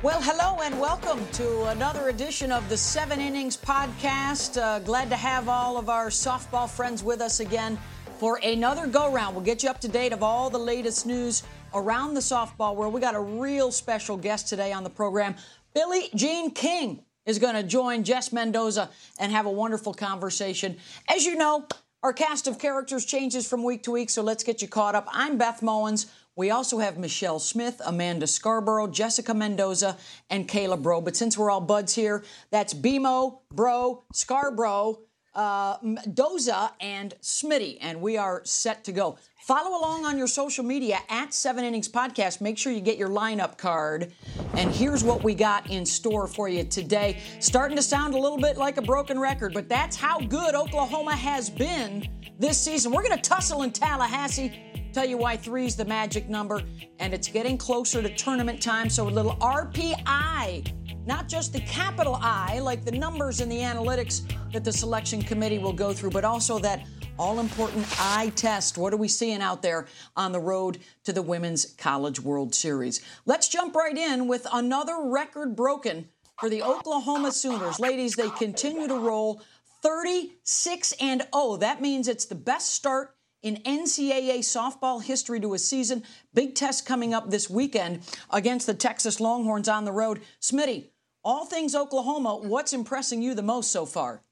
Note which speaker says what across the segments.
Speaker 1: Well, hello and welcome to another edition of the Seven Innings Podcast. Uh, glad to have all of our softball friends with us again for another go round. We'll get you up to date of all the latest news around the softball world. We got a real special guest today on the program. Billie Jean King is going to join Jess Mendoza and have a wonderful conversation. As you know, our cast of characters changes from week to week, so let's get you caught up. I'm Beth Mowins. We also have Michelle Smith, Amanda Scarborough, Jessica Mendoza, and Kayla Braud. But since we're all buds here, that's BMO, Bro, Scarborough, uh, Doza, and Smitty. And we are set to go. Follow along on your social media at Seven Innings Podcast. Make sure you get your lineup card. And here's what we got in store for you today. Starting to sound a little bit like a broken record, but that's how good Oklahoma has been this season. We're going to tussle in Tallahassee Tell you why three is the magic number, and it's getting closer to tournament time. So a little RPI, not just the capital I, like the numbers and the analytics that the selection committee will go through, but also that all important eye test. What are we seeing out there on the road to the Women's College World Series? Let's jump right in with another record broken for the Oklahoma Sooners. Ladies, they continue to roll 36 and 0. That means it's the best start in NCAA softball history to a season. Big test coming up this weekend against the Texas Longhorns on the road. Smitty, all things Oklahoma, what's impressing you the most so far?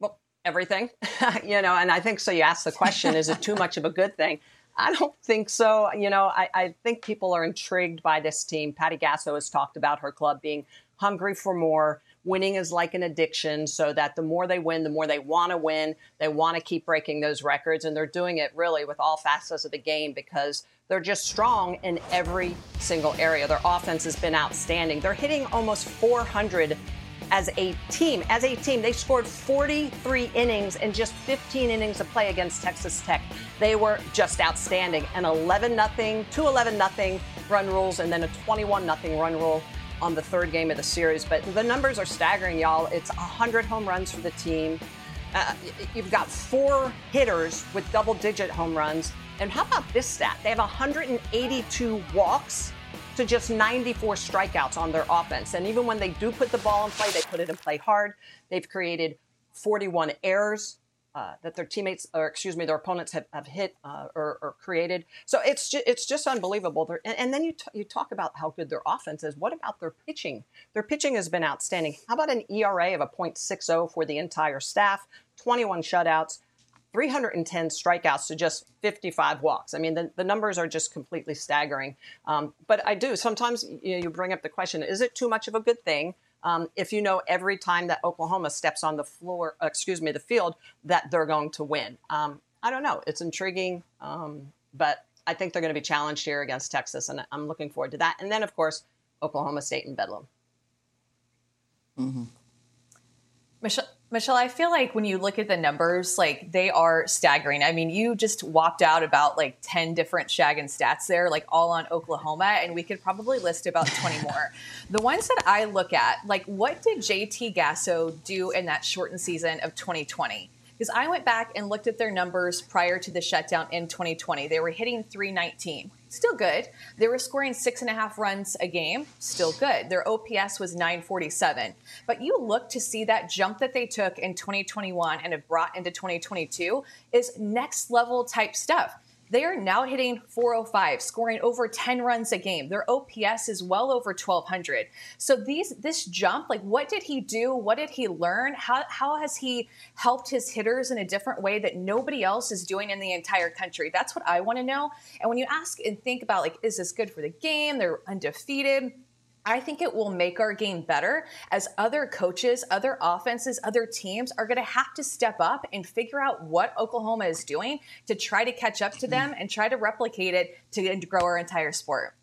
Speaker 2: Well, everything, you know, and I think so. You asked the question, is it too much of a good thing? I don't think so. You know, I, I think people are intrigued by this team. Patty Gasso has talked about her club being hungry for more winning is like an addiction so that the more they win, the more they want to win. They want to keep breaking those records. And they're doing it really with all facets of the game because they're just strong in every single area. Their offense has been outstanding. They're hitting almost 400 as a team. As a team, they scored 43 innings in just 15 innings of play against Texas Tech. They were just outstanding. An 11 0, two 11 0 run rules, and then a 21 0 run rule on the third game of the series. But the numbers are staggering, y'all. It's 100 home runs for the team. Uh, you've got four hitters with double digit home runs. And how about this stat? They have 182 walks to just 94 strikeouts on their offense. And even when they do put the ball in play, they put it in play hard. They've created 41 errors uh, that their teammates, or excuse me, their opponents have, have hit uh, or, or, created. So it's ju- it's just unbelievable. And, and, then you t- you talk about how good their offense is. What about their pitching? Their pitching has been outstanding. How about an ERA of a .60 for the entire staff? 21 shutouts. 310 strikeouts to just 55 walks. I mean, the, the numbers are just completely staggering. Um, but I do sometimes you, know, you bring up the question: Is it too much of a good thing? Um, if you know every time that Oklahoma steps on the floor, uh, excuse me, the field, that they're going to win. Um, I don't know. It's intriguing, um, but I think they're going to be challenged here against Texas, and I'm looking forward to that. And then, of course, Oklahoma State and Bedlam.
Speaker 3: Mm-hmm. Michelle, Michelle, I feel like when you look at the numbers, like they are staggering. I mean, you just walked out about like 10 different Shaggin stats there, like all on Oklahoma, and we could probably list about 20 more. the ones that I look at, like what did JT Gasso do in that shortened season of 2020? Because I went back and looked at their numbers prior to the shutdown in 2020. They were hitting 319 still good. They were scoring six and a half runs a game, still good. Their OPS was 947. But you look to see that jump that they took in 2021 and have brought into 2022 is next level type stuff. They are now hitting 405, scoring over 10 runs a game. Their OPS is well over 1200. So these this jump, like what did he do? What did he learn? How how has he helped his hitters in a different way that nobody else is doing in the entire country? That's what I want to know. And when you ask and think about like is this good for the game? They're undefeated I think it will make our game better as other coaches, other offenses, other teams are going to have to step up and figure out what Oklahoma is doing to try to catch up to them and try to replicate it to grow our entire sport.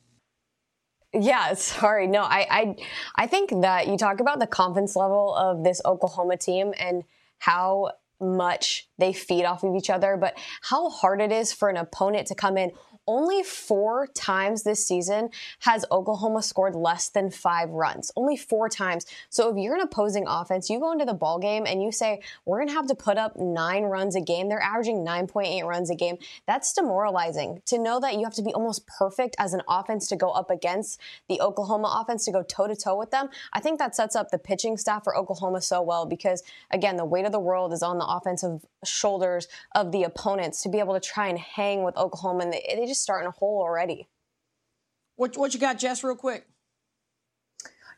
Speaker 4: Yeah, sorry. No, I, I I think that you talk about the confidence level of this Oklahoma team and how much they feed off of each other, but how hard it is for an opponent to come in only four times this season has Oklahoma scored less than five runs. Only four times. So if you're an opposing offense, you go into the ball game and you say, we're going to have to put up nine runs a game. They're averaging 9.8 runs a game. That's demoralizing to know that you have to be almost perfect as an offense to go up against the Oklahoma offense to go toe to toe with them. I think that sets up the pitching staff for Oklahoma so well because, again, the weight of the world is on the offensive shoulders of the opponents to be able to try and hang with Oklahoma. And they, they just start in a hole already.
Speaker 1: What, what you got, Jess, real quick?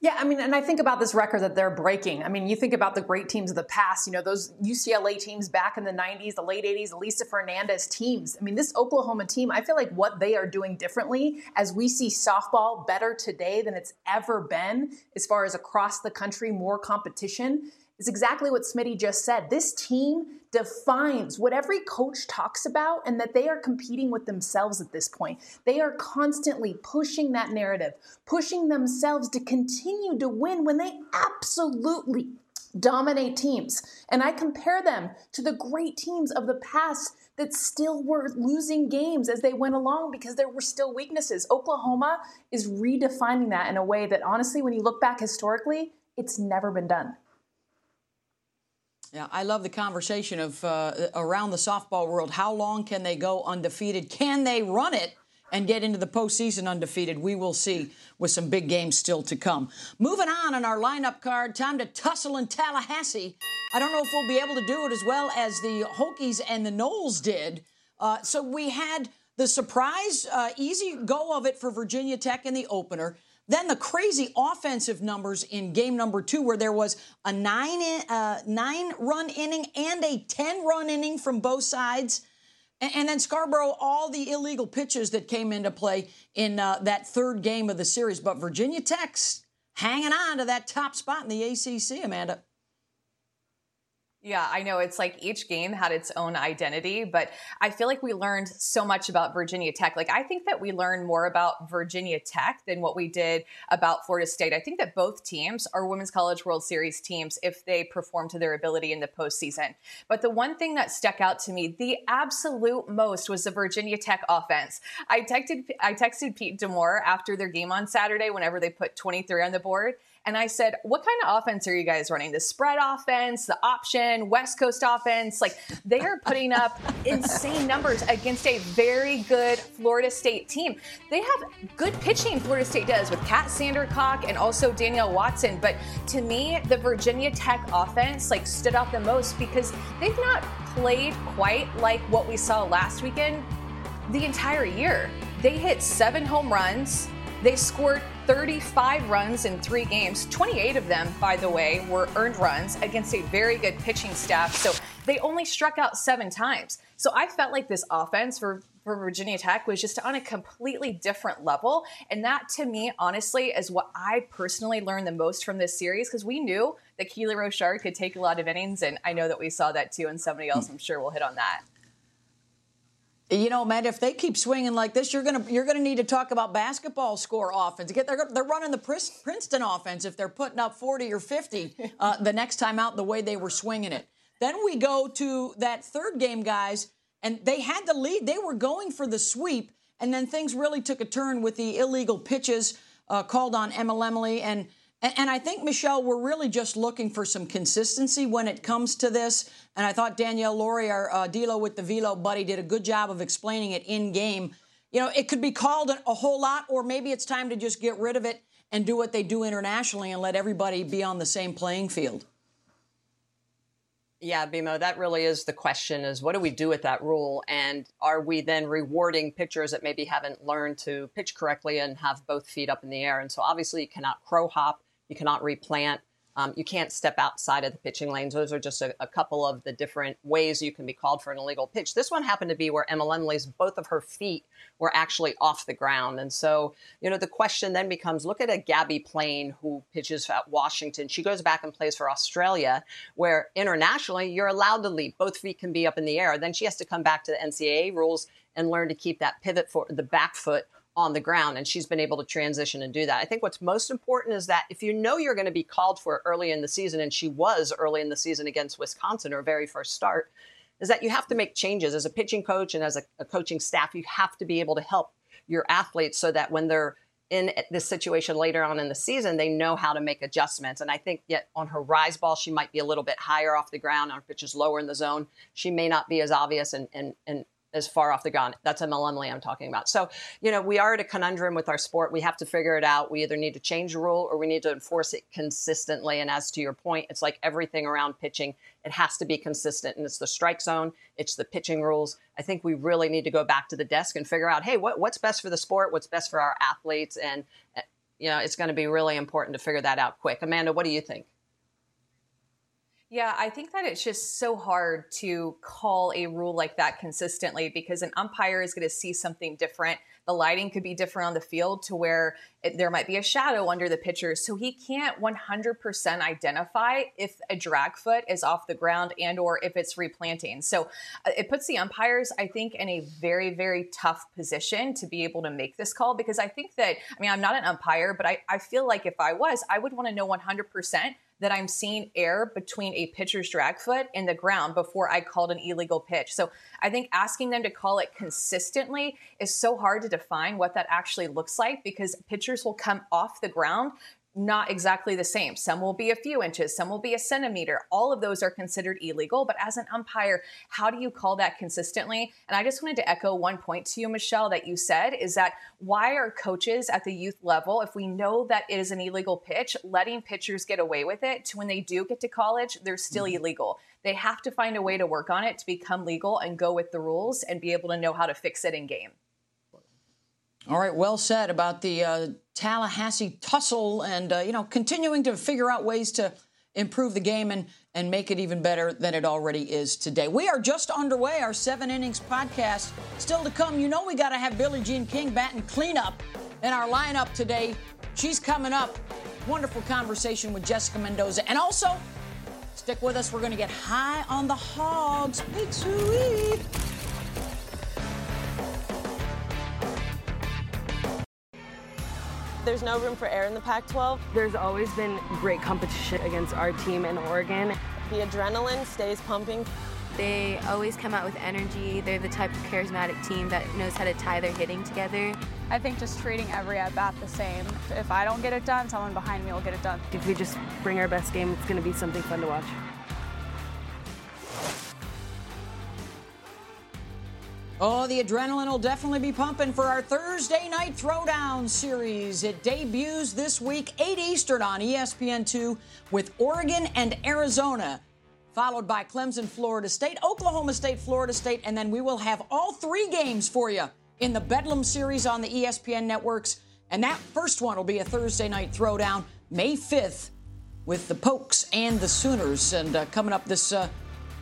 Speaker 5: Yeah, I mean, and I think about this record that they're breaking. I mean, you think about the great teams of the past, you know, those UCLA teams back in the 90s, the late 80s, Elisa Fernandez teams. I mean, this Oklahoma team, I feel like what they are doing differently as we see softball better today than it's ever been as far as across the country, more competition is exactly what Smitty just said. This team defines what every coach talks about and that they are competing with themselves at this point. They are constantly pushing that narrative, pushing themselves to continue to win when they absolutely dominate teams. And I compare them to the great teams of the past that still were losing games as they went along because there were still weaknesses. Oklahoma is redefining that in a way that honestly, when you look back historically, it's never been done.
Speaker 1: Yeah, I love the conversation of uh, around the softball world. How long can they go undefeated? Can they run it and get into the postseason undefeated? We will see with some big games still to come. Moving on on our lineup card, time to tussle in Tallahassee. I don't know if we'll be able to do it as well as the Hokies and the Noles did. Uh, so we had the surprise, uh, easy go of it for Virginia Tech in the opener. Then the crazy offensive numbers in game number two, where there was a nine uh, nine run inning and a ten run inning from both sides. And, and then Scarborough, all the illegal pitches that came into play in uh, that third game of the series. But Virginia Tech's hanging on to that top spot in the ACC, Amanda.
Speaker 3: Yeah, I know. It's like each game had its own identity, but I feel like we learned so much about Virginia Tech. Like, I think that we learned more about Virginia Tech than what we did about Florida State. I think that both teams are Women's College World Series teams if they perform to their ability in the postseason. But the one thing that stuck out to me the absolute most was the Virginia Tech offense. I texted, I texted Pete D'Amour after their game on Saturday whenever they put 23 on the board and I said, What kind of offense are you guys running? The spread offense, the option, West Coast offense? Like they are putting up insane numbers against a very good Florida State team. They have good pitching, Florida State does, with Kat Sandercock and also Danielle Watson. But to me, the Virginia Tech offense like stood out the most because they've not played quite like what we saw last weekend the entire year. They hit seven home runs. They scored 35 runs in three games. 28 of them, by the way, were earned runs against a very good pitching staff. So they only struck out seven times. So I felt like this offense for, for Virginia Tech was just on a completely different level. And that to me, honestly, is what I personally learned the most from this series because we knew that Keely Rochard could take a lot of innings. And I know that we saw that too. And somebody else, hmm. I'm sure, will hit on that.
Speaker 1: You know, Matt, if they keep swinging like this, you're gonna you're gonna need to talk about basketball score offense. Get they're, they're running the Princeton offense if they're putting up 40 or 50 uh, the next time out the way they were swinging it. Then we go to that third game, guys, and they had the lead. They were going for the sweep, and then things really took a turn with the illegal pitches uh, called on Emma Lemley and and, I think, Michelle, we're really just looking for some consistency when it comes to this. And I thought Danielle Lawrie, our uh, Dilo with the Velo buddy, did a good job of explaining it in game. You know, it could be called a whole lot, or maybe it's time to just get rid of it and do what they do internationally and let everybody be on the same playing field.
Speaker 2: Yeah, BMO, that really is the question is what do we do with that rule? And are we then rewarding pitchers that maybe haven't learned to pitch correctly and have both feet up in the air? And so obviously you cannot crow hop you cannot replant. Um, you can't step outside of the pitching lanes. Those are just a, a, couple of the different ways you can be called for an illegal pitch. This one happened to be where Emma Lemley's both of her feet were actually off the ground. And so, you know, the question then becomes look at a Gabbie Plain who pitches at Washington. She goes back and plays for Australia, where internationally you're allowed to leap. Both feet can be up in the air. Then she has to come back to the NCAA rules and learn to keep that pivot for the back foot on the ground and she's been able to transition and do that. I think what's most important is that if you know you're going to be called for early in the season and she was early in the season against Wisconsin her very first start, is that you have to make changes as a pitching coach and as a, a coaching staff. You have to be able to help your athletes so that when they're in this situation later on in the season, they know how to make adjustments. And I think yet on her rise ball, she might be a little bit higher off the ground. On pitches lower in the zone, she may not be as obvious and, and, and as far off the ground. That's a Emily I'm talking about. So, you know, we are at a conundrum with our sport. We have to figure it out. We either need to change the rule or we need to enforce it consistently. And as to your point, it's like everything around pitching, it has to be consistent. And it's the strike zone, it's the pitching rules. I think we really need to go back to the desk and figure out, hey, what, what's best for the sport? What's best for our athletes? And, eh, you know, it's going to be really important to figure that out quick. Amanda, what do you think?
Speaker 3: Yeah, I think that it's just so hard to call a rule like that consistently because an umpire is going to see something different. The lighting could be different on the field to where it, there might be a shadow under the pitcher. So he can't 100% identify if a drag foot is off the ground and or if it's replanting. So uh, it puts the umpires, I think, in a very, very tough position to be able to make this call because I think that, I mean, I'm not an umpire, but I, I feel like if I was, I would want to know 100% that I'm seeing air between a pitcher's drag foot and the ground before I called an illegal pitch. So I think asking them to call it consistently is so hard to define what that actually looks like because pitchers will come off the ground not exactly the same. Some will be a few inches, some will be a centimeter. All of those are considered illegal. But as an umpire, how do you call that consistently? And I just wanted to echo one point to you, Michelle, that you said is that why are coaches at the youth level, if we know that it is an illegal pitch, letting pitchers get away with it to when they do get to college, they're still mm-hmm. illegal. They have to find a way to work on it to become legal and go with the rules and be able to know how to fix it in game.
Speaker 1: All right, well said about the uh, Tallahassee tussle and, uh, you know, continuing to figure out ways to improve the game and, and make it even better than it already is today. We are just underway, our seven innings podcast. Still to come, you know, we got to have Billie Jean King batting cleanup in our lineup today. She's coming up. Wonderful conversation with Jessica Mendoza. And also, stick with us. We're going to get high on the hogs. Big
Speaker 6: There's no room for error in the Pac 12.
Speaker 7: There's always been great competition against our team in Oregon.
Speaker 6: The adrenaline stays pumping.
Speaker 8: They always come out with energy. They're the type of charismatic team that knows how to tie their hitting together.
Speaker 9: I think just treating every at bat the same. If I don't get it done, someone behind me will get it done.
Speaker 7: If we just bring our best game, it's going to be something fun to watch.
Speaker 1: Oh, the adrenaline will definitely be pumping for our Thursday night throwdown series. It debuts this week, 8 Eastern on ESPN2 with Oregon and Arizona, followed by Clemson, Florida State, Oklahoma State, Florida State, and then we will have all three games for you in the Bedlam series on the ESPN networks. And that first one will be a Thursday night throwdown, May 5th, with the Pokes and the Sooners. And uh, coming up this uh,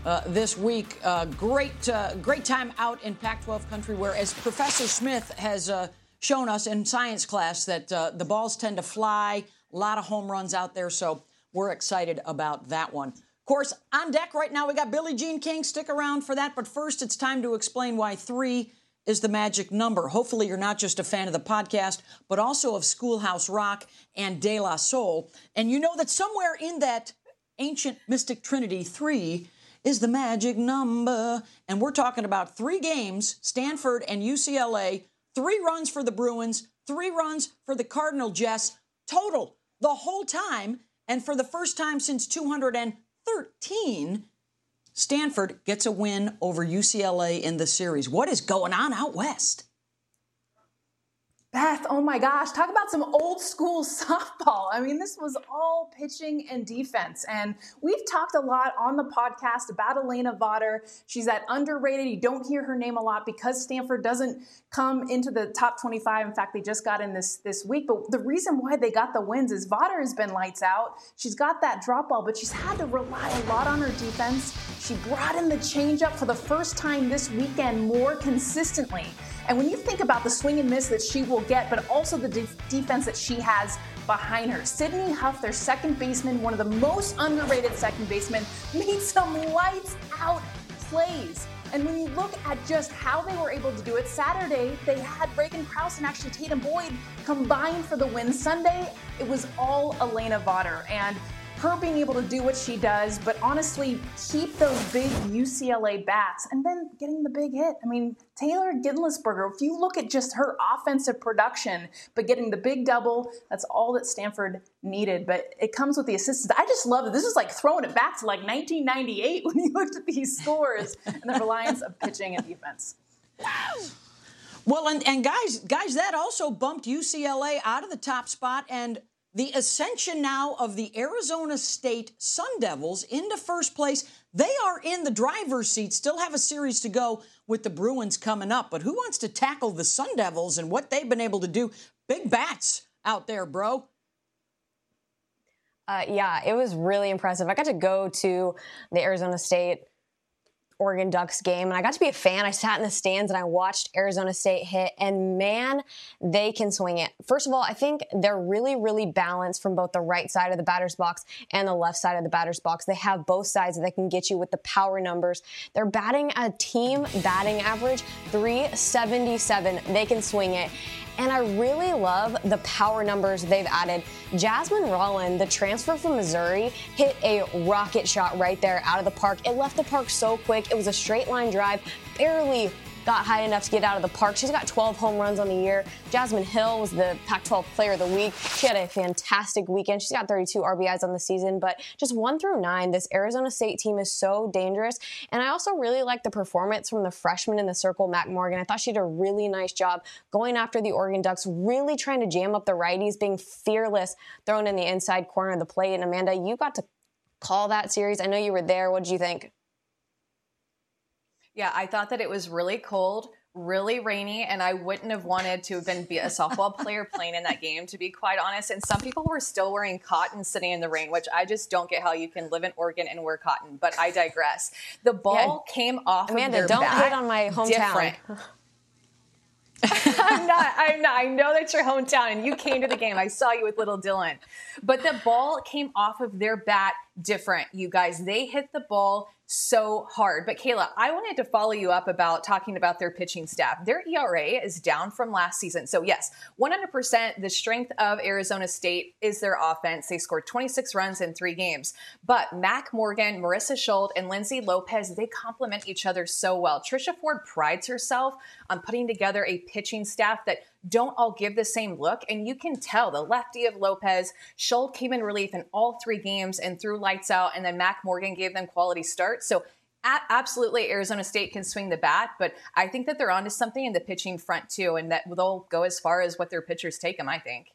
Speaker 1: uh, this week. Uh, great, uh, great time out in Pac-12 country, where as Professor Smith has uh, shown us in science class that uh, the balls tend to fly. A lot of home runs out there, so we're excited about that one. Of course, on deck right now we got Billie Jean King. Stick around for that, but first it's time to explain why three is the magic number. Hopefully, you're not just a fan of the podcast, but also of Schoolhouse Rock and De La Soul. And you know that somewhere in that ancient mystic trinity, three is the magic number. And we're talking about three games Stanford and UCLA, three runs for the Bruins, three runs for the Cardinal Jets, total the whole time. And for the first time since 213, Stanford gets a win over UCLA in the series. What is going on out west?
Speaker 5: Beth, oh my gosh, talk about some old school softball. I mean, this was all pitching and defense. And we've talked a lot on the podcast about Alana Vawter. She's that underrated. You don't hear her name a lot because Stanford doesn't come into the top 25. In fact, they just got in this, this week. But the reason why they got the wins is Vawter has been lights out. She's got that drop ball, but she's had to rely a lot on her defense. She brought in the changeup for the first time this weekend more consistently. And when you think about the swing and miss that she will get, but also the de- defense that she has behind her, Sydney Huff, their second baseman, one of the most underrated second basemen, made some lights out plays. And when you look at just how they were able to do it, Saturday they had Reagan Kraus and actually Tatum Boyd combined for the win. Sunday it was all Alana Vawter. And her being able to do what she does, but honestly, keep those big UCLA bats and then getting the big hit. I mean, Taylor Gindlesperger, if you look at just her offensive production, but getting the big double, that's all that Stanford needed. But it comes with the assistance. I just love it. This is like throwing it back to like 1998 when you looked at these scores and the reliance of pitching and defense. Wow.
Speaker 1: Well, and, and guys, guys, that also bumped UCLA out of the top spot and the ascension now of the Arizona State Sun Devils into first place. They are in the driver's seat, still have a series to go with the Bruins coming up. But who wants to tackle the Sun Devils and what they've been able to do? Big bats out there, bro.
Speaker 4: Uh, yeah, it was really impressive. I got to go to the Arizona State Oregon Ducks game, and I got to be a fan. I sat in the stands and I watched Arizona State hit, and man, they can swing it. First of all, I think they're really, really balanced from both the right side of the batter's box and the left side of the batter's box. They have both sides that can get you with the power numbers. They're batting a team batting average 377. They can swing it. And I really love the power numbers they've added. Jasmine Rollin, the transfer from Missouri, hit a rocket shot right there out of the park. It left the park so quick. It was a straight line drive, barely got high enough to get out of the park. She's got 12 home runs on the year. Jasmine Hill was the Pac 12 player of the week. She had a fantastic weekend. She's got 32 RBIs on the season, but just one through nine, this Arizona State team is so dangerous. And I also really like the performance from the freshman in the circle, Mac Morgan. I thought she did a really nice job going after the Oregon Ducks, really trying to jam up the righties, being fearless, throwing in the inside corner of the plate. And Amanda, you got to call that series. I know you were there. What did you think?
Speaker 3: Yeah, I thought that it was really cold, really rainy, and I wouldn't have wanted to have been be a softball player playing in that game, to be quite honest. And some people were still wearing cotton sitting in the rain, which I just don't get how you can live in Oregon and wear cotton. But I digress. The ball yeah. came off.
Speaker 4: Of Amanda,
Speaker 3: of
Speaker 4: don't hit on my hometown.
Speaker 3: I'm not. I'm not. I know that's your hometown, and you came to the game. I saw you with little Dylan, but the ball came off of their bat different. You guys, they hit the ball so hard. But Kayla, I wanted to follow you up about talking about their pitching staff. Their ERA is down from last season. So, yes, 100% the strength of Arizona State is their offense. They scored 26 runs in three games. But Mac Morgan, Marissa Schultz, and Lindsay Lopez, they complement each other so well. Trisha Ford prides herself on putting together a pitching staff that don't all give the same look. And you can tell the lefty of Lopez, Schultz came in relief in all three games and threw lights out, and then Mac Morgan gave them quality starts. So absolutely Arizona State can swing the bat, but I think that they're onto something in the pitching front too, and that they'll go as far as what their pitchers take them. I think.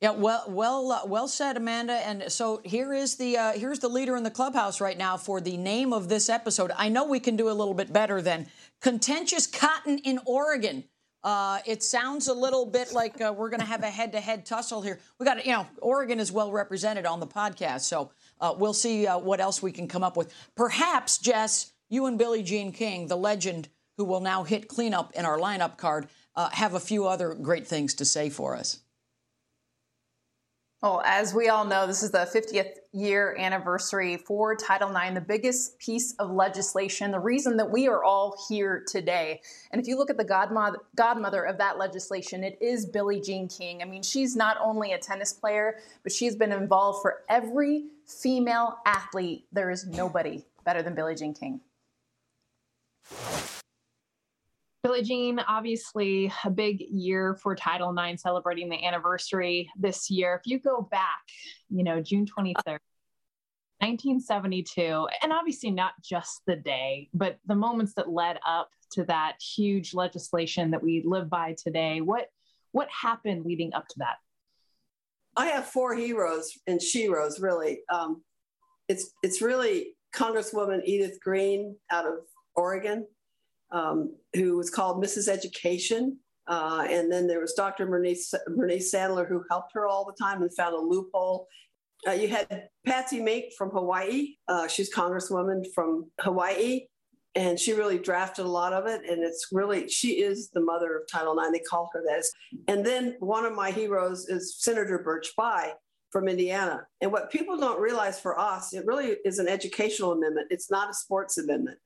Speaker 1: Yeah, well, well, uh, well said, Amanda. And so here is the uh, here's the leader in the clubhouse right now for the name of this episode. I know we can do a little bit better than contentious cotton in Oregon. Uh, it sounds a little bit like uh, we're going to have a head-to-head tussle here. We got, you know, Oregon is well represented on the podcast, so uh, we'll see uh, what else we can come up with. Perhaps, Jess, you and Billie Jean King, the legend who will now hit cleanup in our lineup card, uh, have a few other great things to say for us.
Speaker 5: Well, as we all know, this is the 50th year anniversary for Title IX, the biggest piece of legislation, the reason that we are all here today. And if you look at the godmother, godmother of that legislation, it is Billie Jean King. I mean, she's not only a tennis player, but she's been involved for every female athlete. There is nobody better than Billie Jean King.
Speaker 10: Billie Jean, obviously a big year for Title IX, celebrating the anniversary this year. If you go back, you know, June 23rd, 1972, and obviously not just the day, but the moments that led up to that huge legislation that we live by today. What what happened leading up to that?
Speaker 11: I have four heroes and sheroes, really. Um, it's it's really Congresswoman Edith Green out of Oregon um, who was called Mrs. Education. Uh, and then there was Dr. Bernice, Bernice Sandler, who helped her all the time and found a loophole. Uh, you had Patsy Mink from Hawaii. Uh, she's Congresswoman from Hawaii, and she really drafted a lot of it. And it's really, she is the mother of Title IX. They call her that. And then one of my heroes is Senator Birch Bayh from Indiana. And what people don't realize for us, it really is an educational amendment. It's not a sports amendment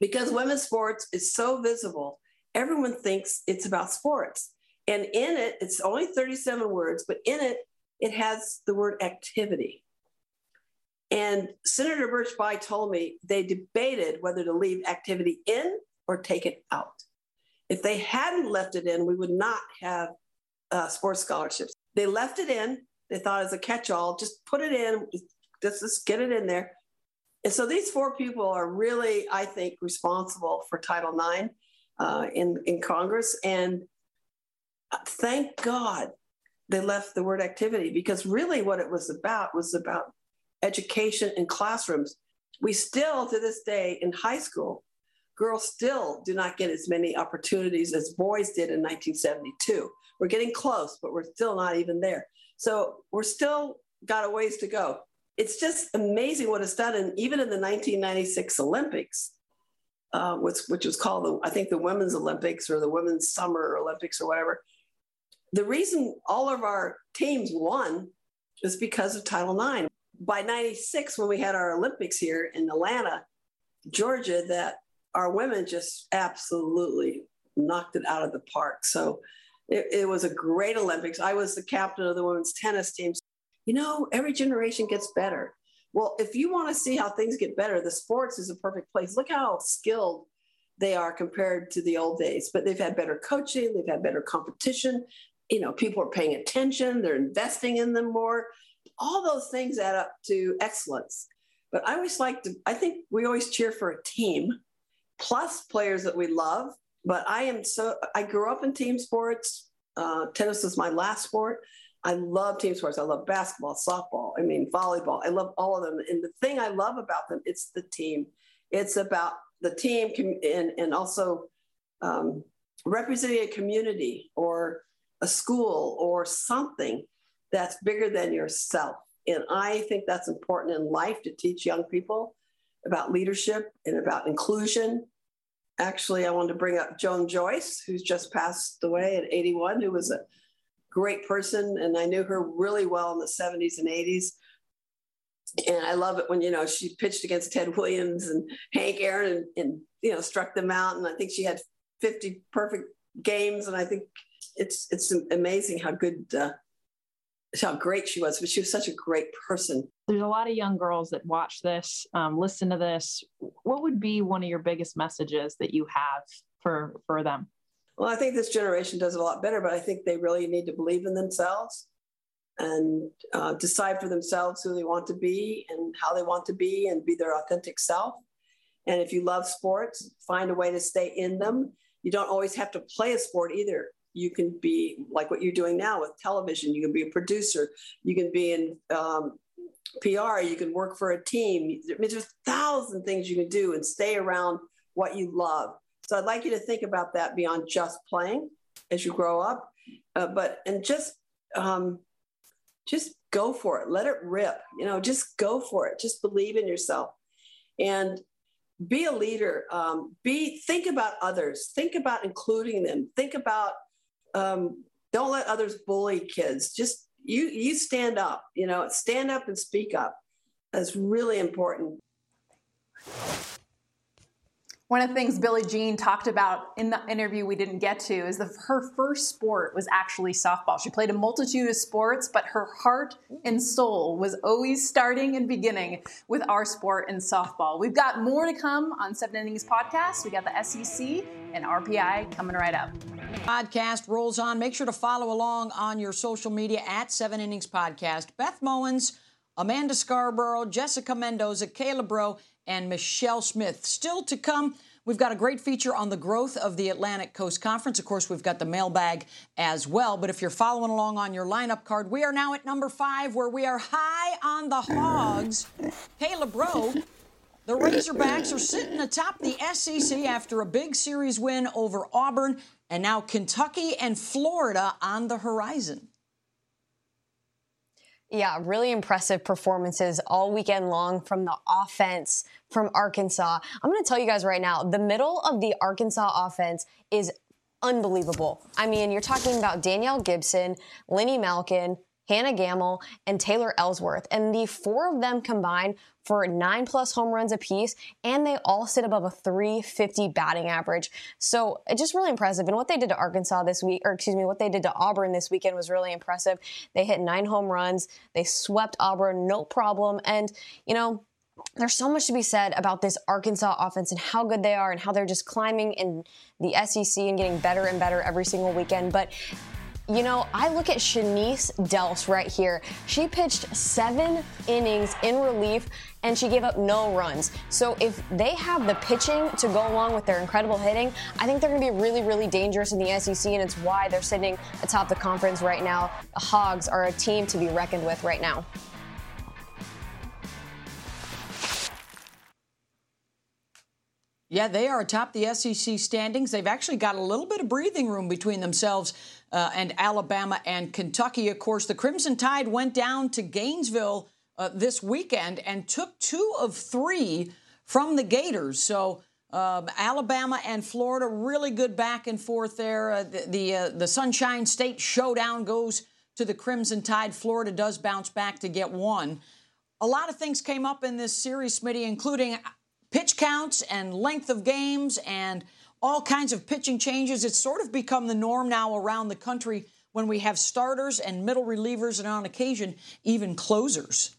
Speaker 11: because women's sports is so visible. Everyone thinks it's about sports. And in it, it's only 37 words, but in it, it has the word activity. And Senator Birch Bayh told me they debated whether to leave activity in or take it out. If they hadn't left it in, we would not have uh, sports scholarships. They left it in. They thought as a catch-all, just put it in, just, just get it in there. And so these four people are really, I think, responsible for Title IX uh, in in Congress. And thank God they left the word activity because really what it was about was about education in classrooms. We still, to this day, in high school, girls still do not get as many opportunities as boys did in 1972. We're getting close, but we're still not even there. So we're still got a ways to go. It's just amazing what it's done. And even in the 1996 Olympics, uh, which, which was called, the, I think, the Women's Olympics or the Women's Summer Olympics or whatever, the reason all of our teams won is because of Title IX by 96 when we had our olympics here in atlanta georgia that our women just absolutely knocked it out of the park. So it, it, was a great olympics. I was the captain of the women's tennis team you know every generation gets better well if you want to see how things get better the sports is a perfect place look how skilled they are compared to the old days but they've had better coaching they've had better competition you know people are paying attention they're investing in them more all those things add up to excellence. But I always like to, I think we always cheer for a team plus players that we love. But I am so, I grew up in team sports. Uh, tennis was my last sport. I love team sports. I love basketball, softball, I mean, volleyball. I love all of them. And the thing I love about them, it's the team. It's about the team and, and also um, representing a community or a school or something that's bigger than yourself. And I think that's important in life to teach young people about leadership and about inclusion. Actually, I wanted to bring up Joan Joyce, who's just passed away at 81, who was a great person. And I knew her really well in the 70s and 80s. And I love it when, you know, she pitched against Ted Williams and Hank Aaron and, and you know, struck them out. And I think she had 50 perfect games. And I think it's, it's amazing how good uh, how great she was, but she was such a great person.
Speaker 10: There's a lot of young girls that watch this, um, listen to this. What would be one of your biggest messages that you have for for them?
Speaker 11: Well, I think this generation does it a lot better, but I think they really need to believe in themselves and uh, decide for themselves who they want to be and how they want to be and be their authentic self. And if you love sports, find a way to stay in them. You don't always have to play a sport either you can be like what you're doing now with television. You can be a producer. You can be in um, PR. You can work for a team. I mean, there's a thousand things you can do and stay around what you love. So I'd like you to think about that beyond just playing as you grow up, uh, but and just um, just go for it. Let it rip. You know, just go for it. Just believe in yourself, and be a leader. Um, be think about others. Think about including them. Think about um, don't let others bully kids. Just you you stand up. You know, stand up and speak up. That's really important.
Speaker 5: One of the things Billie Jean talked about in the interview we didn't get to is that her first sport was actually softball. She played a multitude of sports, but her heart and soul was always starting and beginning with our sport in softball. We've got more to come on Seven Innings Podcast. We got the SEC and RPI coming right up.
Speaker 1: Podcast rolls on. Make sure to follow along on your social media at Seven Innings Podcast. Beth Mowins, Amanda Scarborough, Jessica Mendoza, Kayla Braud, and Michelle Smith. Still to come, we've got a great feature on the growth of the Atlantic Coast Conference. Of course, we've got the mailbag as well. But if you're following along on your lineup card, we are now at number five, where we are high on the hogs. Kayla Braud. The Razorbacks are sitting atop the SEC after a big series win over Auburn, and now Kentucky and Florida on the horizon.
Speaker 4: Yeah, really impressive performances all weekend long from the offense from Arkansas. I'm going to tell you guys right now, the middle of the Arkansas offense is unbelievable. I mean, you're talking about Danielle Gibson, Linnie Malkin, Hannah Gammill, and Taylor Ellsworth. And the four of them combined for nine plus home runs apiece, and they all sit above a 350 batting average. So it's just really impressive. And what they did to Arkansas this week, or excuse me, what they did to Auburn this weekend was really impressive. They hit nine home runs, they swept Auburn, no problem. And, you know, there's so much to be said about this Arkansas offense and how good they are and how they're just climbing in the SEC and getting better and better every single weekend. But you know, I look at Chenise Delce right here. She pitched seven innings in relief and she gave up no runs. So if they have the pitching to go along with their incredible hitting, I think they're going to be really, really dangerous in the SEC, and it's why they're sitting atop the conference right now. The Hogs are a team to be reckoned with right now.
Speaker 1: Yeah, they are atop the SEC standings. They've actually got a little bit of breathing room between themselves uh, and Alabama and Kentucky. Of course, the Crimson Tide went down to Gainesville uh, this weekend and took two of three from the Gators. So uh, Alabama and Florida, really good back and forth there. Uh, the the, uh, the Sunshine State showdown goes to the Crimson Tide. Florida does bounce back to get one. A lot of things came up in this series, Smitty, including pitch counts and length of games and all kinds of pitching changes. It's sort of become the norm now around the country when we have starters and middle relievers and on occasion even closers.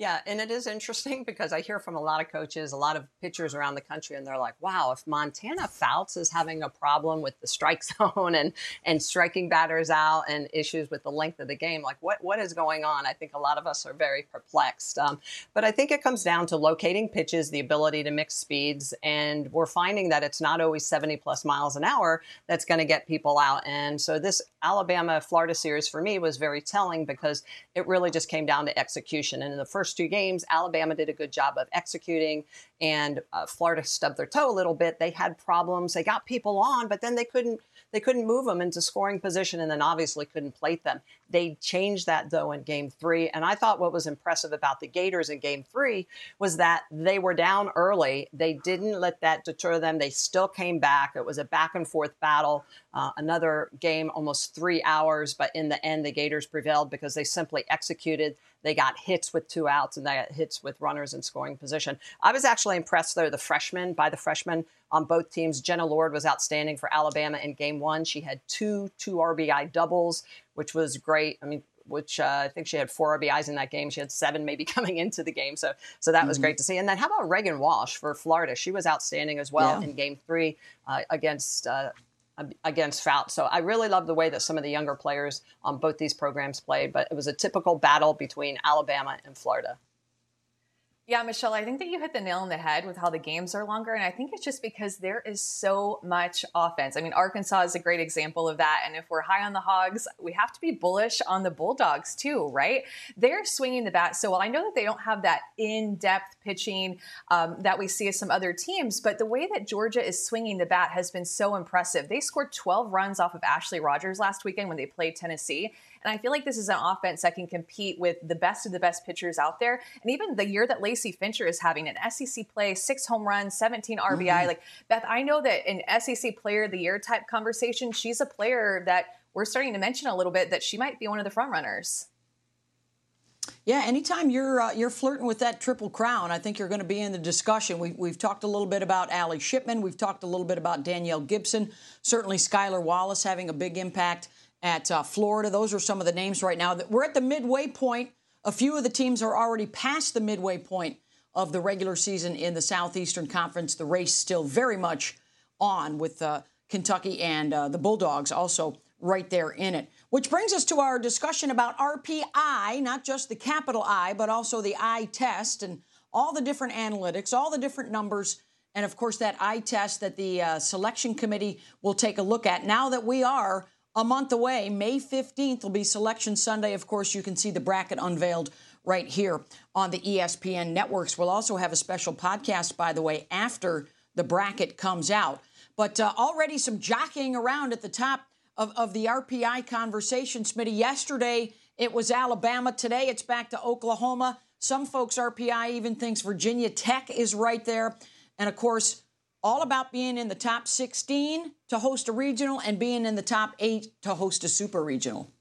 Speaker 2: Yeah, and it is interesting because I hear from a lot of coaches, a lot of pitchers around the country, and they're like, "Wow, if Montana Fouts is having a problem with the strike zone and and striking batters out and issues with the length of the game, like what what is going on?" I think a lot of us are very perplexed. Um, but I think it comes down to locating pitches, the ability to mix speeds, and we're finding that it's not always 70 plus miles an hour that's going to get people out. And so this Alabama Florida series for me was very telling because it really just came down to execution. And in the first first two games, Alabama did a good job of executing, and uh, Florida stubbed their toe a little bit. They had problems. They got people on, but then they couldn't they couldn't move them into scoring position, and then obviously couldn't plate them. They changed that though in Game Three, and I thought what was impressive about the Gators in Game Three was that they were down early. They didn't let that deter them. They still came back. It was a back and forth battle. Uh, another game, almost three hours, but in the end, the Gators prevailed because they simply executed. They got hits with two outs and they got hits with runners in scoring position. I was actually impressed, though, the freshmen by the freshmen on both teams. Jenna Lord was outstanding for Alabama in game one. She had two two RBI doubles, which was great. I mean, which uh, I think she had four RBIs in that game. She had seven maybe coming into the game, so so that was mm-hmm. great to see. And then how about Reagan Walsh for Florida? She was outstanding as well yeah. in Game Three uh, against uh, against Fout. So I really love the way that some of the younger players on both these programs played, but it was a typical battle between Alabama and Florida.
Speaker 3: Yeah, Michelle, I think that you hit the nail on the head with how the games are longer. And I think it's just because there is so much offense. I mean, Arkansas is a great example of that. And if we're high on the Hogs, we have to be bullish on the Bulldogs too, right? They're swinging the bat so well. I know that they don't have that in depth pitching um, that we see as some other teams, but the way that Georgia is swinging the bat has been so impressive. They scored 12 runs off of Ashley Rogers last weekend when they played Tennessee. And I feel like this is an offense that can compete with the best of the best pitchers out there. And even the year that Lacey Fincher is having an SEC play, six home runs, 17 RBI. Mm-hmm. Like, Beth, I know that in SEC player of the year type conversation, she's a player that we're starting to mention a little bit that she might be one of the front runners.
Speaker 1: Yeah, anytime you're uh, you're flirting with that triple crown, I think you're going to be in the discussion. We, we've talked a little bit about Allie Shipman. We've talked a little bit about Danielle Gibson. Certainly, Skylar Wallace having a big impact at uh, Florida. Those are some of the names right now. We're at the midway point. A few of the teams are already past the midway point of the regular season in the Southeastern Conference. The race still very much on with uh, Kentucky and uh, the Bulldogs also right there in it. Which brings us to our discussion about RPI, not just the capital I, but also the eye test and all the different analytics, all the different numbers, and of course that eye test that the uh, selection committee will take a look at now that we are a month away. May 15th will be Selection Sunday. Of course, you can see the bracket unveiled right here on the ESPN networks. We'll also have a special podcast, by the way, after the bracket comes out. But uh, already some jockeying around at the top of, of the RPI conversation, Smitty. Yesterday, it was Alabama. Today, it's back to Oklahoma. Some folks, RPI even thinks Virginia Tech is right there. And of course, all about being in the top 16 to host a regional and being in the top eight to host a super regional.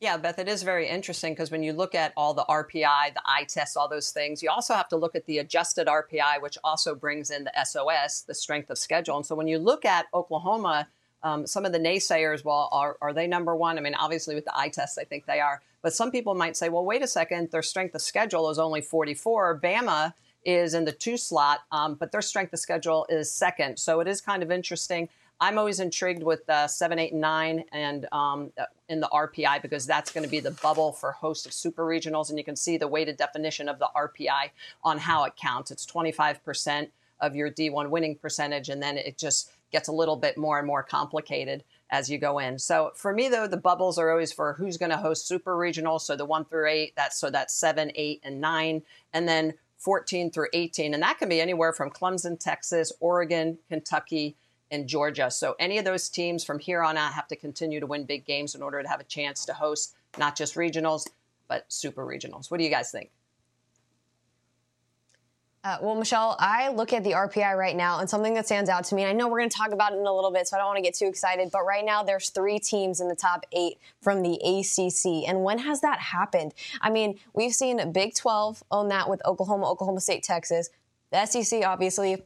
Speaker 2: Yeah, Beth, it is very interesting because when you look at all the RPI, the eye test, all those things, you also have to look at the adjusted RPI, which also brings in the SOS, the strength of schedule. And so when you look at Oklahoma, um, some of the naysayers, well, are, are they number one? I mean, obviously with the eye test, I think they are. But some people might say, well, wait a second, their strength of schedule is only 44. Bama is in the two slot, um, but their strength of schedule is second. So it is kind of interesting. I'm always intrigued with uh, seven, eight, and nine, and um, in the RPI because that's going to be the bubble for host of super regionals, and you can see the weighted definition of the RPI on how it counts. It's 25% of your D1 winning percentage, and then it just gets a little bit more and more complicated as you go in. So for me, though, the bubbles are always for who's going to host super regionals. So the one through eight, that's so that's seven, eight, and nine, and then 14 through 18, and that can be anywhere from Clemson, Texas, Oregon, Kentucky and Georgia. So any of those teams from here on out have to continue to win big games in order to have a chance to host not just regionals, but super regionals. What do you guys think?
Speaker 4: Uh, well, Michelle, I look at the RPI right now, and something that stands out to me. I know we're going to talk about it in a little bit, so I don't want to get too excited. But right now, there's three teams in the top eight from the ACC, and when has that happened? I mean, we've seen Big 12 own that with Oklahoma, Oklahoma State, Texas. The SEC, obviously,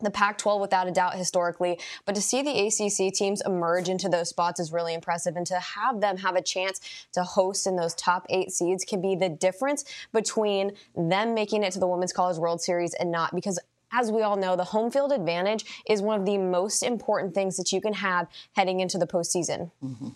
Speaker 4: the Pac 12 without a doubt historically, but to see the ACC teams emerge into those spots is really impressive. And to have them have a chance to host in those top eight seeds can be the difference between them making it to the Women's College World Series and not. Because as we all know, the home field advantage is one of the most important things that you can have heading into the postseason. Mm-hmm.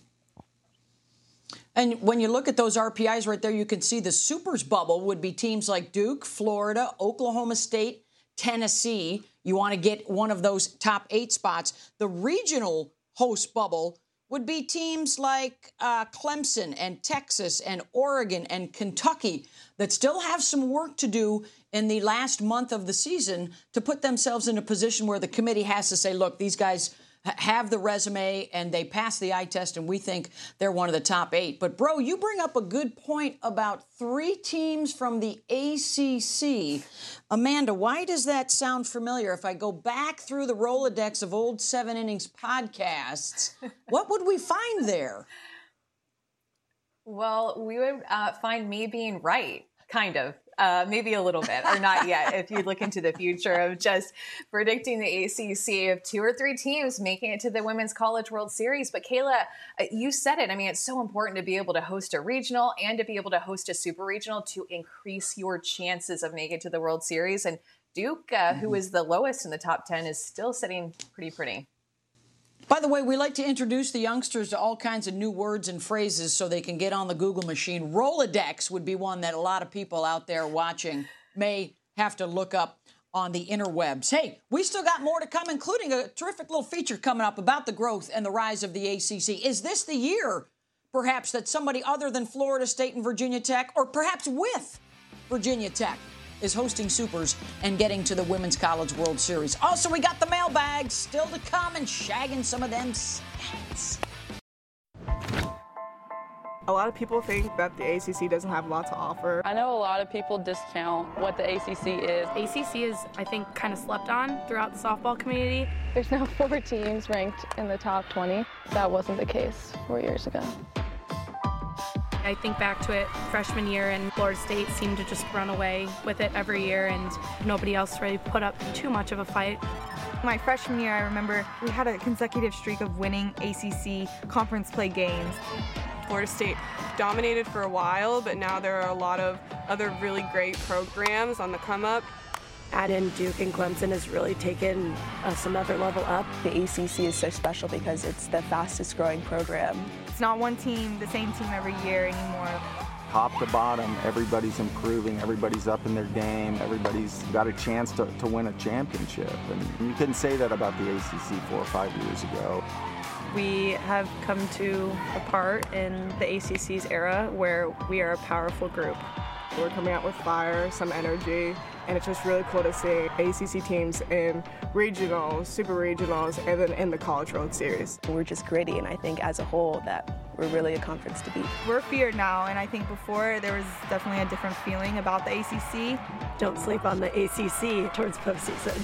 Speaker 1: And when you look at those RPIs right there, you can see the Supers bubble would be teams like Duke, Florida, Oklahoma State, Tennessee. You want to get one of those top eight spots. The regional host bubble would be teams like uh, Clemson and Texas and Oregon and Kentucky that still have some work to do in the last month of the season to put themselves in a position where the committee has to say, look, these guys have the resume and they pass the eye test, and we think they're one of the top eight. But, Braud, you bring up a good point about three teams from the ACC. Amanda, why does that sound familiar? If I go back through the Rolodex of old seven innings podcasts, what would we find there?
Speaker 3: Well, we would uh, find me being right, kind of uh, maybe a little bit, or not yet, if you look into the future of just predicting the ACC of two or three teams making it to the Women's College World Series. But Kayla, uh, you said it. I mean, it's so important to be able to host a regional and to be able to host a super regional to increase your chances of making it to the World Series. And Duke, uh, mm-hmm. who is the lowest in the top 10, is still sitting pretty pretty.
Speaker 1: By the way, we like to introduce the youngsters to all kinds of new words and phrases so they can get on the Google machine. Rolodex would be one that a lot of people out there watching may have to look up on the interwebs. Hey, we still got more to come, including a terrific little feature coming up about the growth and the rise of the ACC. Is this the year, perhaps, that somebody other than Florida State and Virginia Tech, or perhaps with Virginia Tech, is hosting Supers and getting to the Women's College World Series. Also, we got the mailbags still to come and shagging some of them stats.
Speaker 12: A lot of people think that the ACC doesn't have a lot to offer.
Speaker 13: I know a lot of people discount what the ACC is.
Speaker 14: ACC is, I think, kind of slept on throughout the softball community.
Speaker 15: There's now four teams ranked in the top 20. That wasn't the case four years ago.
Speaker 14: I think back to it freshman year, and Florida State seemed to just run away with it every year, and nobody else really put up too much of a fight.
Speaker 16: My freshman year, I remember we had a consecutive streak of winning ACC conference play games.
Speaker 17: Florida State dominated for a while, but now there are a lot of other really great programs on the come up.
Speaker 18: Add in Duke and Clemson has really taken uh, us another level up.
Speaker 19: The ACC is so special because it's the fastest growing program
Speaker 16: not one team, the same team every year anymore.
Speaker 20: Top to bottom, everybody's improving, everybody's up in their game, everybody's got a chance to, to win a championship. And you couldn't say that about the ACC four or five years ago.
Speaker 21: We have come to a part in the ACC's era where we are a powerful group.
Speaker 12: We're coming out with fire, some energy, and it's just really cool to see ACC teams in regionals, super regionals, and then in the College World Series.
Speaker 19: We're just gritty, and I think as a whole that we're really a conference to beat.
Speaker 16: We're feared now, and I think before there was definitely a different feeling about the ACC.
Speaker 18: Don't sleep on the ACC towards postseason.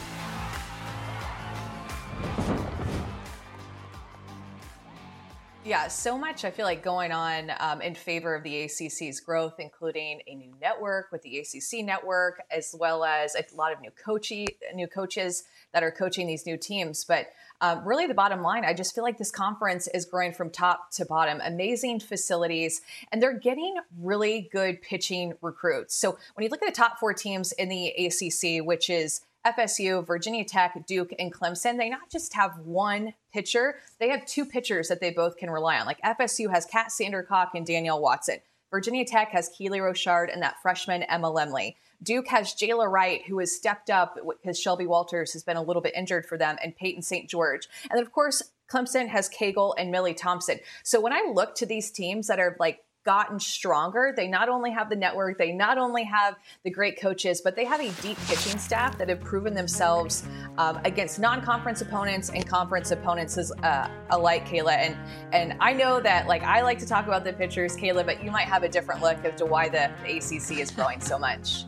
Speaker 3: Yeah, so much I feel like going on um, in favor of the ACC's growth, including a new network with the ACC network, as well as a lot of new coachy, new coaches that are coaching these new teams. But um, really, the bottom line, I just feel like this conference is growing from top to bottom. Amazing facilities, and they're getting really good pitching recruits. So when you look at the top four teams in the ACC, which is FSU, Virginia Tech, Duke, and Clemson, they not just have one pitcher, they have two pitchers that they both can rely on. Like FSU has Kat Sandercock and Danielle Watson. Virginia Tech has Keely Rochard and that freshman Emma Lemley. Duke has Jala Wright, who has stepped up because Shelby Walters has been a little bit injured for them, and Peyton St. George. And then, of course, Clemson has Cagle and Millie Thompson. So when I look to these teams that are like gotten stronger. They not only have the network, they not only have the great coaches, but they have a deep pitching staff that have proven themselves um, against non-conference opponents and conference opponents as, uh, alike, Kayla. And and I know that like I like to talk about the pitchers, Kayla, but you might have a different look as to why the, the ACC is growing so much.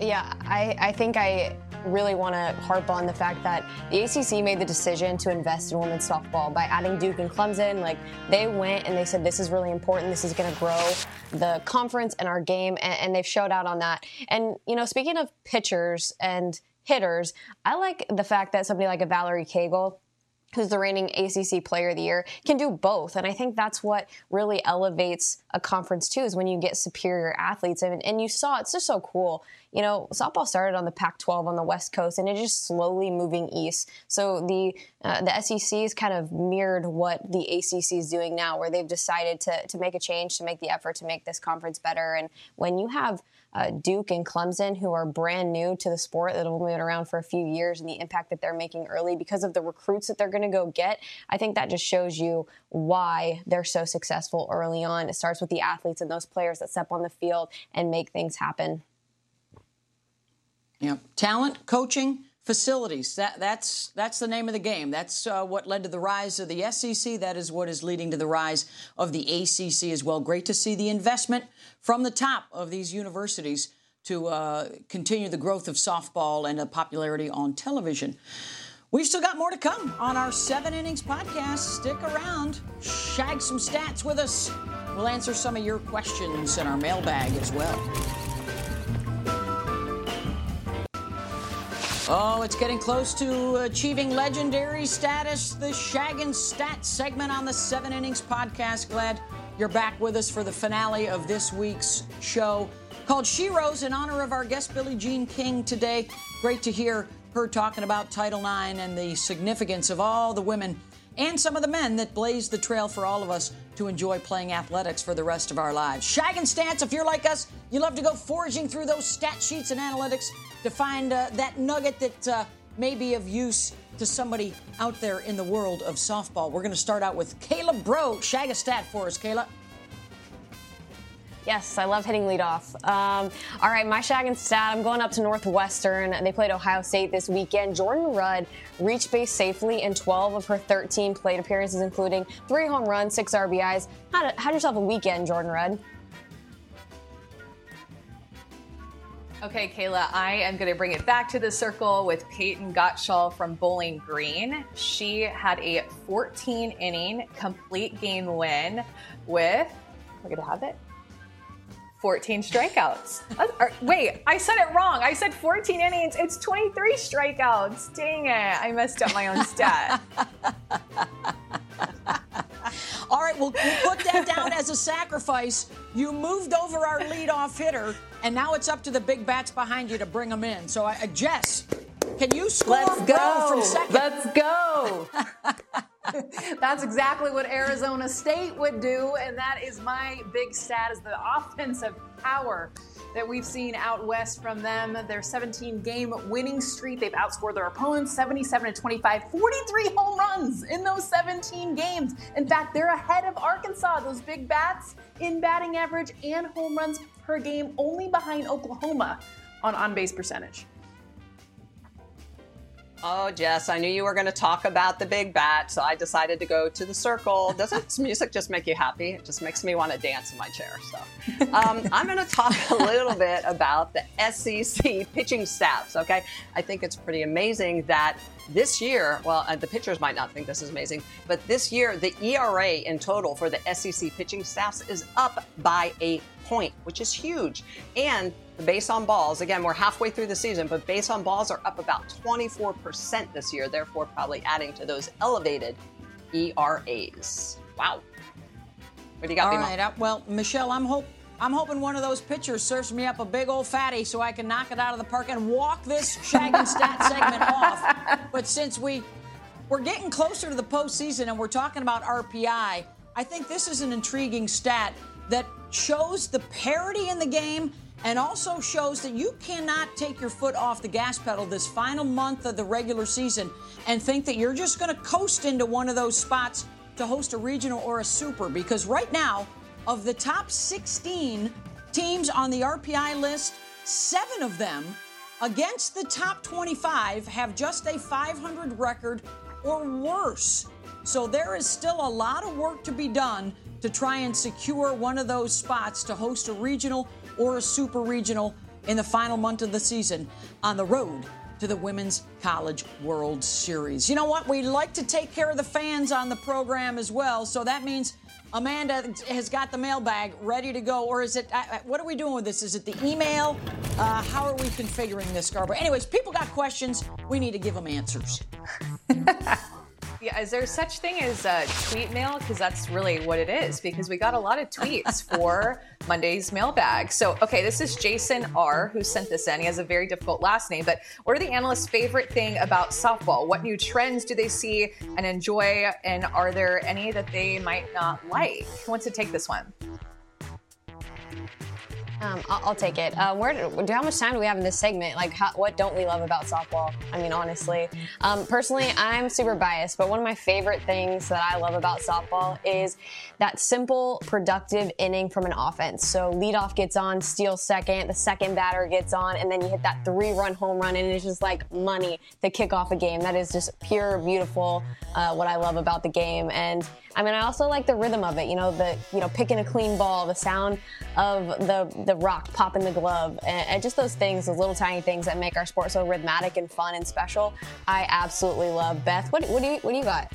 Speaker 4: Yeah, I, I think I really want to harp on the fact that the ACC made the decision to invest in women's softball by adding Duke and Clemson. Like they went and they said this is really important. This is going to grow the conference and our game, and, and they've showed out on that. And you know, speaking of pitchers and hitters, I like the fact that somebody like a Valerie Cagle who's the reigning ACC player of the year, can do both. And I think that's what really elevates a conference too, is when you get superior athletes. And, and you saw, it's just so cool. You know, softball started on the Pac 12 on the West Coast and it's just slowly moving east. So the, uh, the SEC has kind of mirrored what the ACC is doing now, where they've decided to, to make a change, to make the effort to make this conference better. And when you have uh, Duke and Clemson, who are brand new to the sport that have only been around for a few years, and the impact that they're making early because of the recruits that they're going to go get. I think that just shows you why they're so successful early on. It starts with the athletes and those players that step on the field and make things happen.
Speaker 1: Yeah, talent, coaching, facilities. That, that's that's the name of the game. That's uh, what led to the rise of the SEC. That is what is leading to the rise of the ACC as well. Great to see the investment from the top of these universities to uh, continue the growth of softball and the popularity on television. We've still got more to come on our Seven Innings podcast. Stick around, shag some stats with us. We'll answer some of your questions in our mailbag as well. Oh, it's getting close to achieving legendary status. The Shaggin' Stats segment on the Seven Innings podcast. Glad you're back with us for the finale of this week's show called She Rose in honor of our guest Billie Jean King today. Great to hear her talking about Title IX and the significance of all the women and some of the men that blazed the trail for all of us to enjoy playing athletics for the rest of our lives. Shaggin' Stats, if you're like us, you love to go foraging through those stat sheets and analytics to find uh, that nugget that uh, may be of use to somebody out there in the world of softball. We're going to start out with Kayla Braud. Shag a stat for us, Kayla.
Speaker 4: Yes, I love hitting leadoff. Um, all right, my shag and stat. I'm going up to Northwestern. They played Ohio State this weekend. Jordyn Rudd reached base safely in 12 of her 13 plate appearances, including three home runs, six RBIs. Had, had yourself a weekend, Jordyn Rudd.
Speaker 3: Okay, Kayla, I am going to bring it back to the circle with Peyton Gottschall from Bowling Green. She had a 14 inning complete game win with, we're going to have it, 14 strikeouts. Uh, wait, I said it wrong. I said 14 innings. It's 23 strikeouts. Dang it. I messed up my own stat.
Speaker 1: We'll, we'll put that down as a sacrifice. You moved over our leadoff hitter, and now it's up to the big bats behind you to bring them in. So, uh, Jess, can you score
Speaker 5: Let's go.
Speaker 1: from second?
Speaker 5: Let's go. That's exactly what Arizona State would do, and that is my big stat is the offensive power that we've seen out west from them. Their 17 game winning streak, they've outscored their opponents 77 to 25, 43 home runs in those 17 games. In fact, they're ahead of Arkansas, those big bats in batting average and home runs per game, only behind Oklahoma on on base percentage.
Speaker 2: Oh, Jess, I knew you were going to talk about the big bat, so I decided to go to the circle. Doesn't music just make you happy? It just makes me want to dance in my chair. So, um, I'm going to talk a little bit about the SEC pitching staffs. Okay, I think it's pretty amazing that This year, well, uh, the pitchers might not think this is amazing, but this year, the ERA in total for the SEC pitching staffs is up by a point, which is huge. And the base on balls, again, we're halfway through the season, but base on balls are up about 24% this year, therefore, probably adding to those elevated ERAs. Wow. What do you got,
Speaker 1: All right. uh, well, Michelle, I'm hope I'm hoping one of those pitchers serves me up a big old fatty so I can knock it out of the park and walk this shagging stat segment off. But since we we're getting closer to the postseason and we're talking about RPI, I think this is an intriguing stat that shows the parity in the game and also shows that you cannot take your foot off the gas pedal this final month of the regular season and think that you're just going to coast into one of those spots to host a regional or a super because right now of the top 16 teams on the RPI list, seven of them against the top 25 have just a 500 record or worse. So there is still a lot of work to be done to try and secure one of those spots to host a regional or a super regional in the final month of the season on the road to the Women's College World Series. You know what? We like to take care of the fans on the program as well. So that means Amanda has got the mailbag ready to go, or is it? Uh, uh, what are we doing with this? Is it the email? Uh, how are we configuring this, Scarborough? Anyways, people got questions. We need to give them answers.
Speaker 3: Yeah, is there such thing as uh, tweet mail? Because that's really what it is. Because we got a lot of tweets for Monday's mailbag. So, okay, this is Jason R. who sent this in. He has a very difficult last name, but what are the analysts' favorite thing about softball? What new trends do they see and enjoy? And are there any that they might not like? Who wants to take this one?
Speaker 4: Um, I'll, I'll take it. Uh, where, do- how much time do we have in this segment? Like, how, what don't we love about softball? I mean, honestly, um, personally, I'm super biased, but one of my favorite things that I love about softball is that simple, productive inning from an offense. So leadoff gets on, steals second, the second batter gets on, and then you hit that three-run home run, and it's just like money to kick off a game. That is just pure, beautiful. Uh, what I love about the game, and I mean, I also like the rhythm of it. You know, the you know picking a clean ball, the sound of the the rock popping the glove, and, and just those things, those little tiny things that make our sport so rhythmic and fun and special. I absolutely love. Beth, what, what do you what do you got?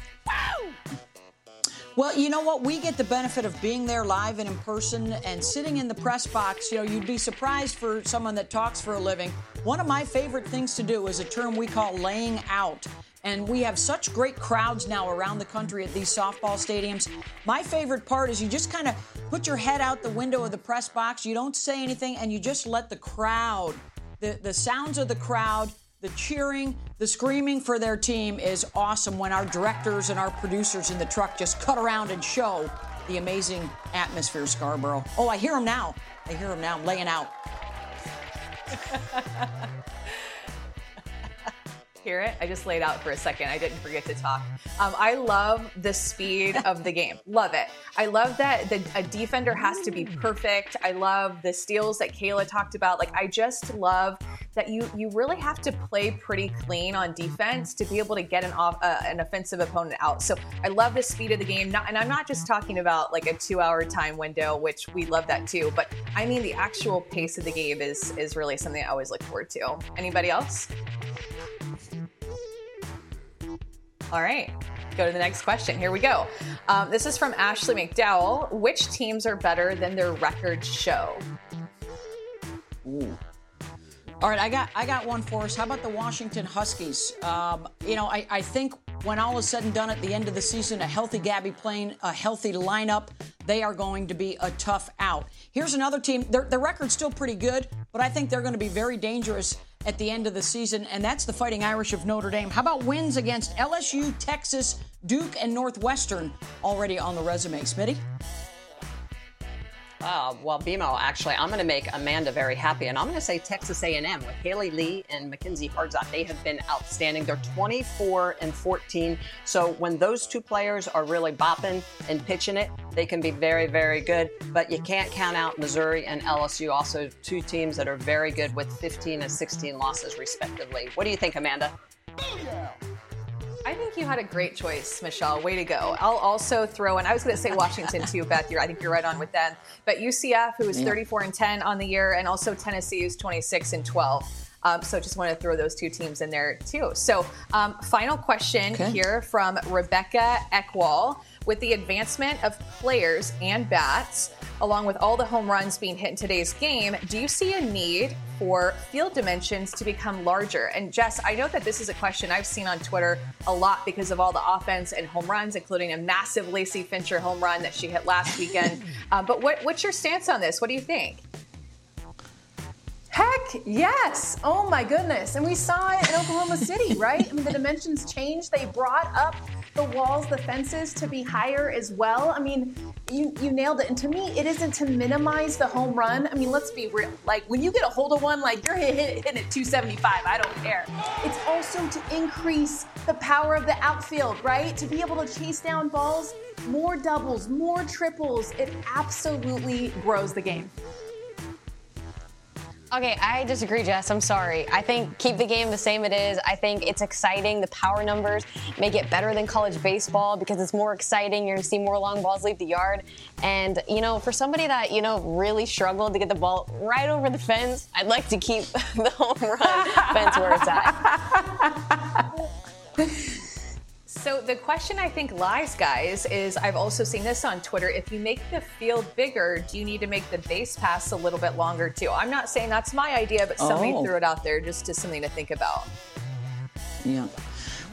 Speaker 1: Well, you know what? We get the benefit of being there live and in person and sitting in the press box. You know, you'd be surprised for someone that talks for a living. One of my favorite things to do is a term we call laying out. And we have such great crowds now around the country at these softball stadiums. My favorite part is you just kind of put your head out the window of the press box, you don't say anything, and you just let the crowd, the, the sounds of the crowd, the cheering, the screaming for their team is awesome when our directors and our producers in the truck just cut around and show the amazing atmosphere, Scarborough. Oh, I hear him now. I hear him now laying out.
Speaker 3: hear it. I just laid out for a second. I didn't forget to talk. Um, I love the speed of the game. Love it. I love that the, a defender has to be perfect. I love the steals that Kayla talked about. Like I just love that you you really have to play pretty clean on defense to be able to get an off uh, an offensive opponent out. So I love the speed of the game. Not, and I'm not just talking about like a two hour time window, which we love that too. But I mean the actual pace of the game is is really something I always look forward to. Anybody else? All right. Go to the next question. Here we go. Um, this is from Ashley McDowell. Which teams are better than their records show?
Speaker 1: Ooh. All right, I got I got one for us. How about the Washington Huskies? Um, you know, I, I think when all is said and done at the end of the season, a healthy Gabbie Plain, a healthy lineup, they are going to be a tough out. Here's another team. Their, their record's still pretty good, but I think they're going to be very dangerous at the end of the season, and that's the Fighting Irish of Notre Dame. How about wins against LSU, Texas, Duke, and Northwestern already on the resume? Smitty?
Speaker 2: Uh, well, BMO, actually, I'm going to make Amanda very happy, and I'm going to say Texas A&M with Haley Lee and Mackenzie Hardzot. They have been outstanding. They're 24 and 14. So when those two players are really bopping and pitching it, they can be very, very good. But you can't count out Missouri and LSU, also two teams that are very good with 15 and 16 losses, respectively. What do you think, Amanda?
Speaker 3: I think you had a great choice, Michelle. Way to go. I'll also throw in, I was going to say Washington too, Beth. You're, I think you're right on with them. But UCF, who is 34 and 10 on the year, and also Tennessee, who's 26 and 12. Um, so just want to throw those two teams in there too. So um, final question
Speaker 1: Okay.
Speaker 3: here from Rebecca Eckwall. With the advancement of players and bats, along with all the home runs being hit in today's game, do you see a need for field dimensions to become larger? And Jess, I know that this is a question I've seen on Twitter a lot because of all the offense and home runs, including a massive Lacey Fincher home run that she hit last weekend. uh, but what, what's your stance on this? What do you think?
Speaker 5: Heck yes. Oh my goodness. And we saw it in Oklahoma City, right? I mean, the dimensions changed. They brought up the walls, the fences to be higher as well. I mean, you, you nailed it. And to me, it isn't to minimize the home run. I mean, let's be real. Like, when you get a hold of one, like you're hit, hit, hitting at 275. I don't care. It's also to increase the power of the outfield, right? To be able to chase down balls, more doubles, more triples. It absolutely grows the game.
Speaker 4: Okay, I disagree, Jess. I'm sorry. I think keep the game the same it is. I think it's exciting. The power numbers make it better than college baseball because it's more exciting. You're going to see more long balls leave the yard. And, you know, for somebody that, you know, really struggled to get the ball right over the fence, I'd like to keep the home run fence where it's at.
Speaker 3: So the question I think lies, guys, is I've also seen this on Twitter. If you make the field bigger, do you need to make the base pass a little bit longer too? I'm not saying that's my idea, but somebody
Speaker 1: Oh.
Speaker 3: threw it out there just as something to think about.
Speaker 1: Yeah.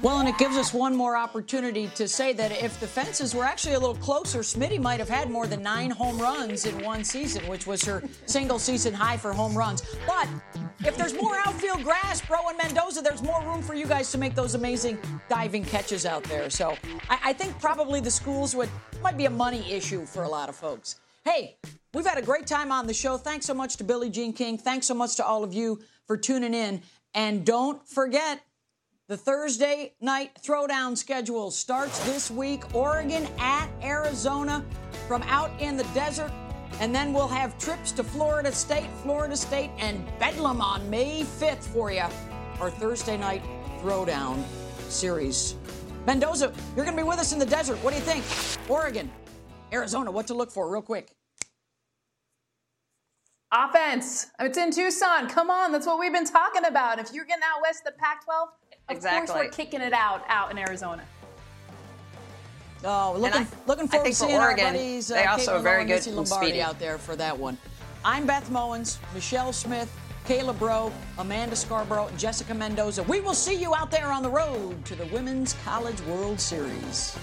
Speaker 1: Well, and it gives us one more opportunity to say that if the fences were actually a little closer, Smitty might have had more than nine home runs in one season, which was her single season high for home runs. But if there's more outfield grass, Braud and Mendoza, there's more room for you guys to make those amazing diving catches out there. So I, I think probably the schools would might be a money issue for a lot of folks. Hey, we've had a great time on the show. Thanks so much to Billie Jean King. Thanks so much to all of you for tuning in. And don't forget, the Thursday night throwdown schedule starts this week. Oregon at Arizona from out in the desert. And then we'll have trips to Florida State, Florida State, and Bedlam on May 5th for you. Our Thursday night throwdown series. Mendoza, you're going to be with us in the desert. What do you think? Oregon, Arizona, what to look for, real quick.
Speaker 5: Offense. It's in Tucson. Come on, that's what we've been talking about. If you're getting out west the Pac-12, of
Speaker 3: Exactly.
Speaker 5: course we're kicking it out out in Arizona.
Speaker 1: Oh, looking,
Speaker 3: I-
Speaker 1: looking
Speaker 3: I
Speaker 1: forward
Speaker 3: think
Speaker 1: to
Speaker 3: for
Speaker 1: seeing
Speaker 3: Oregon,
Speaker 1: our buddies. uh,
Speaker 3: they also
Speaker 1: Caitlin
Speaker 3: are very
Speaker 1: Lowe
Speaker 3: good
Speaker 1: Missy Lombardi
Speaker 3: speedy.
Speaker 1: out there for that one. I'm Beth Mowins, Michelle Smith, Kayla Braud, Amanda Scarborough, and Jessica Mendoza. We will see you out there on the road to the Women's College World Series.